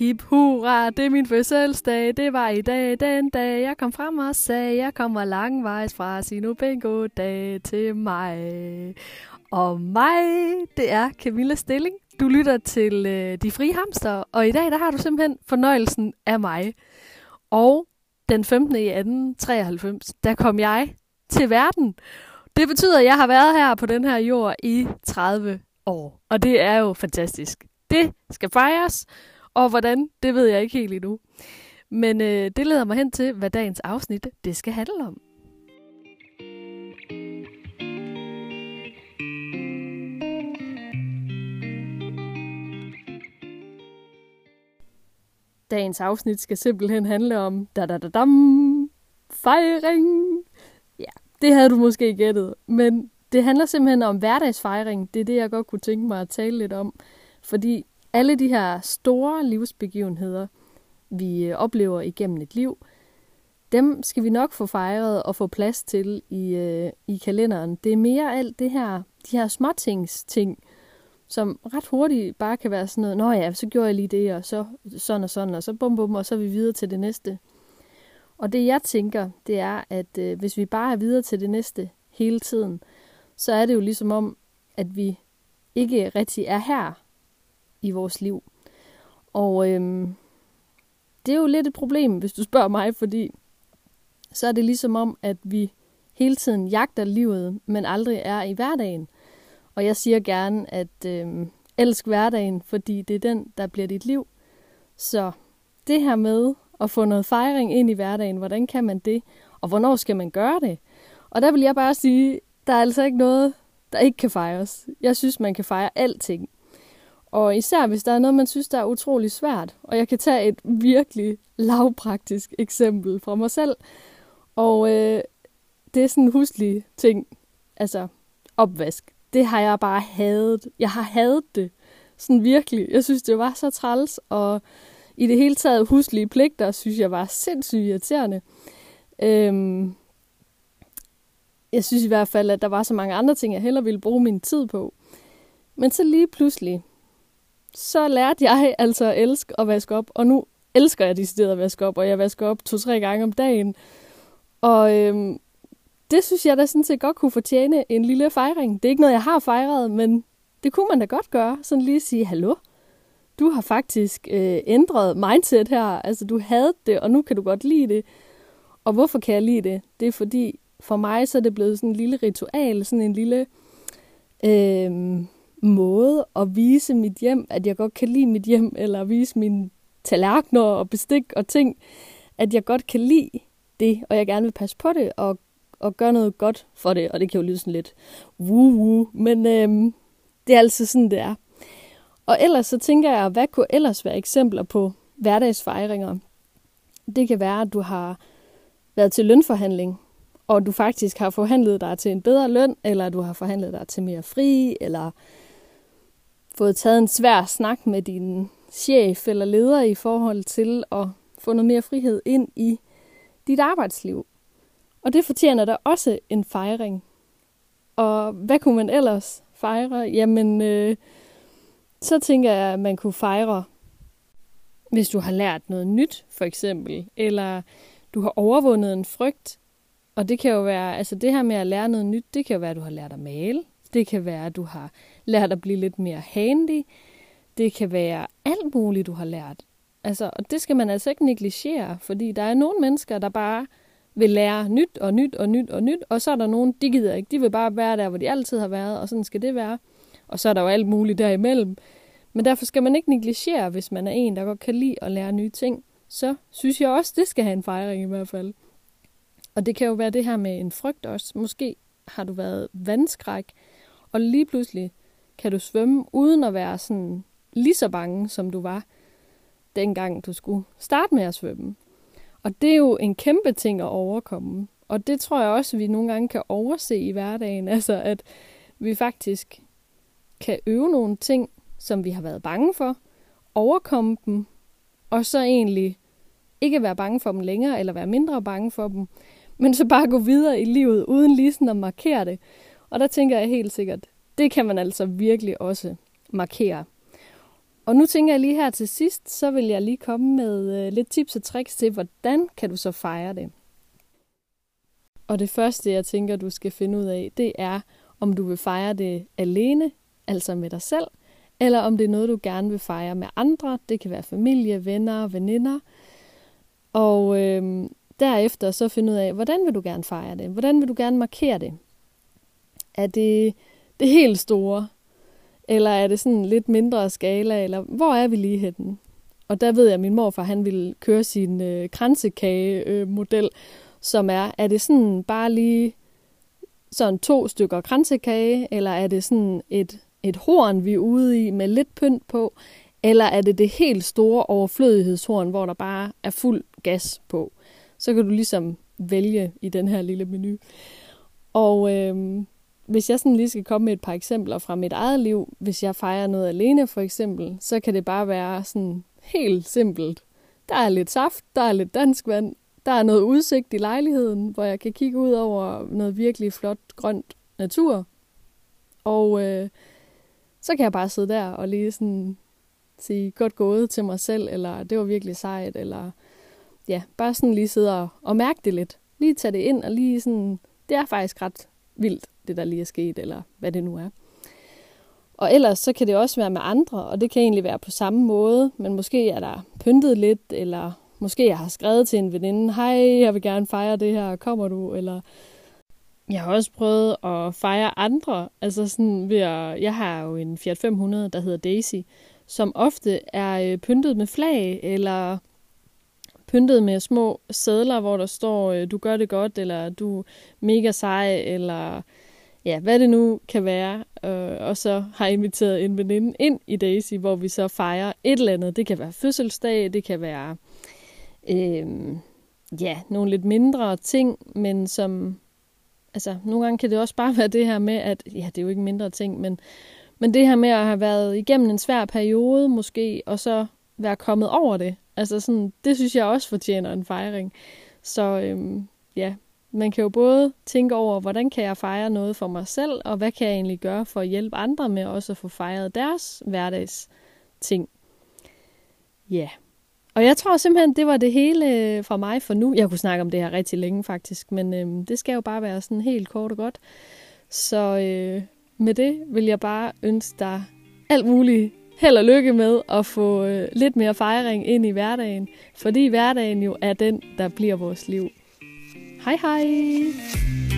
Hip hurra, det er min fødselsdag, det var i dag, den dag jeg kom frem og sagde, jeg kommer langvejs fra, sig bingo dag til mig. Og mig, det er Camilla Stilling. Du lytter til øh, De Frie Hamster, og i dag der har du simpelthen fornøjelsen af mig. Og den 15. i 1893, der kom jeg til verden. Det betyder, at jeg har været her på den her jord i 30 år. Og det er jo fantastisk. Det skal fejres, og hvordan, det ved jeg ikke helt endnu. Men øh, det leder mig hen til, hvad dagens afsnit det skal handle om. Dagens afsnit skal simpelthen handle om da da da dam fejring. Ja, det havde du måske gættet, men det handler simpelthen om hverdagsfejring. Det er det, jeg godt kunne tænke mig at tale lidt om. Fordi alle de her store livsbegivenheder, vi øh, oplever igennem et liv, dem skal vi nok få fejret og få plads til i, øh, i kalenderen. Det er mere alt det her, de her småtings ting, som ret hurtigt bare kan være sådan noget, nå ja, så gjorde jeg lige det, og så sådan og sådan, og så bum bum, og så er vi videre til det næste. Og det jeg tænker, det er, at øh, hvis vi bare er videre til det næste hele tiden, så er det jo ligesom om, at vi ikke rigtig er her i vores liv. Og øhm, det er jo lidt et problem, hvis du spørger mig, fordi så er det ligesom om, at vi hele tiden jagter livet, men aldrig er i hverdagen. Og jeg siger gerne, at øhm, elsk hverdagen, fordi det er den, der bliver dit liv. Så det her med at få noget fejring ind i hverdagen, hvordan kan man det? Og hvornår skal man gøre det? Og der vil jeg bare sige, der er altså ikke noget, der ikke kan fejres. Jeg synes, man kan fejre alting. Og især hvis der er noget, man synes, der er utrolig svært. Og jeg kan tage et virkelig lavpraktisk eksempel fra mig selv. Og øh, det er sådan en huslig ting. Altså opvask. Det har jeg bare hadet. Jeg har hadet det. Sådan virkelig. Jeg synes, det var så træls. Og i det hele taget huslige pligter, synes jeg var sindssygt irriterende. Øhm, jeg synes i hvert fald, at der var så mange andre ting, jeg hellere ville bruge min tid på. Men så lige pludselig, så lærte jeg altså at elske at vaske op, og nu elsker jeg decideret at vaske op, og jeg vasker op to-tre gange om dagen. Og øhm, det synes jeg da sådan set godt kunne fortjene en lille fejring. Det er ikke noget, jeg har fejret, men det kunne man da godt gøre. Sådan lige sige, hallo, du har faktisk øh, ændret mindset her. Altså, du havde det, og nu kan du godt lide det. Og hvorfor kan jeg lide det? Det er fordi, for mig så er det blevet sådan en lille ritual, sådan en lille... Øh, måde at vise mit hjem, at jeg godt kan lide mit hjem, eller vise mine tallerkener og bestik og ting, at jeg godt kan lide det, og jeg gerne vil passe på det, og, og gøre noget godt for det, og det kan jo lyde sådan lidt woo-woo, men øh, det er altså sådan, det er. Og ellers så tænker jeg, hvad kunne ellers være eksempler på hverdagsfejringer? Det kan være, at du har været til lønforhandling, og du faktisk har forhandlet dig til en bedre løn, eller du har forhandlet dig til mere fri, eller fået taget en svær snak med din chef eller leder i forhold til at få noget mere frihed ind i dit arbejdsliv. Og det fortjener der også en fejring. Og hvad kunne man ellers fejre? Jamen, øh, så tænker jeg, at man kunne fejre, hvis du har lært noget nyt, for eksempel, eller du har overvundet en frygt. Og det kan jo være, altså det her med at lære noget nyt, det kan jo være, at du har lært at male. Det kan være, at du har lært at blive lidt mere handy. Det kan være alt muligt, du har lært. Altså, og det skal man altså ikke negligere, fordi der er nogle mennesker, der bare vil lære nyt og nyt og nyt og nyt, og så er der nogen, de gider ikke. De vil bare være der, hvor de altid har været, og sådan skal det være. Og så er der jo alt muligt derimellem. Men derfor skal man ikke negligere, hvis man er en, der godt kan lide at lære nye ting. Så synes jeg også, det skal have en fejring i hvert fald. Og det kan jo være det her med en frygt også. Måske har du været vandskræk, og lige pludselig kan du svømme uden at være sådan lige så bange, som du var, dengang du skulle starte med at svømme. Og det er jo en kæmpe ting at overkomme. Og det tror jeg også, at vi nogle gange kan overse i hverdagen. Altså, at vi faktisk kan øve nogle ting, som vi har været bange for, overkomme dem, og så egentlig ikke være bange for dem længere, eller være mindre bange for dem, men så bare gå videre i livet, uden lige sådan at markere det. Og der tænker jeg helt sikkert, det kan man altså virkelig også markere. Og nu tænker jeg lige her til sidst, så vil jeg lige komme med øh, lidt tips og tricks til, hvordan kan du så fejre det. Og det første, jeg tænker, du skal finde ud af, det er, om du vil fejre det alene, altså med dig selv, eller om det er noget, du gerne vil fejre med andre. Det kan være familie, venner, veninder. Og øh, derefter så finde ud af, hvordan vil du gerne fejre det? Hvordan vil du gerne markere det? Er det det helt store? Eller er det sådan lidt mindre skala? Eller hvor er vi lige henne? Og der ved jeg, at min morfar han ville køre sin øh, kransekage-model, øh, som er, er det sådan bare lige sådan to stykker kransekage, eller er det sådan et, et horn, vi er ude i med lidt pynt på, eller er det det helt store overflødighedshorn, hvor der bare er fuld gas på? Så kan du ligesom vælge i den her lille menu. Og øh, hvis jeg sådan lige skal komme med et par eksempler fra mit eget liv, hvis jeg fejrer noget alene for eksempel, så kan det bare være sådan helt simpelt. Der er lidt saft, der er lidt dansk vand, der er noget udsigt i lejligheden, hvor jeg kan kigge ud over noget virkelig flot grønt natur. Og øh, så kan jeg bare sidde der og lige sådan sige godt gået til mig selv, eller det var virkelig sejt, eller ja, bare sådan lige sidde og, og mærke det lidt. Lige tage det ind og lige sådan, det er faktisk ret vildt, det der lige er sket, eller hvad det nu er. Og ellers så kan det også være med andre, og det kan egentlig være på samme måde, men måske er der pyntet lidt, eller måske jeg har skrevet til en veninde, hej, jeg vil gerne fejre det her, kommer du? Eller jeg har også prøvet at fejre andre, altså sådan ved at, jeg har jo en Fiat 500, der hedder Daisy, som ofte er øh, pyntet med flag, eller pyntet med små sædler, hvor der står, øh, du gør det godt, eller du er mega sej, eller ja, hvad det nu kan være. Øh, og så har jeg inviteret en veninde ind i Daisy, hvor vi så fejrer et eller andet. Det kan være fødselsdag, det kan være øh, ja, nogle lidt mindre ting, men som, altså nogle gange kan det også bare være det her med, at, ja, det er jo ikke mindre ting, men, men det her med at have været igennem en svær periode måske, og så være kommet over det, altså sådan, det synes jeg også fortjener en fejring. Så øhm, ja, man kan jo både tænke over, hvordan kan jeg fejre noget for mig selv, og hvad kan jeg egentlig gøre for at hjælpe andre med også at få fejret deres hverdags ting. Ja. Yeah. Og jeg tror simpelthen, det var det hele øh, fra mig for nu. Jeg kunne snakke om det her rigtig længe faktisk, men øhm, det skal jo bare være sådan helt kort og godt. Så øh, med det vil jeg bare ønske dig alt muligt held og lykke med at få øh, lidt mere fejring ind i hverdagen, fordi hverdagen jo er den, der bliver vores liv. Hej hej!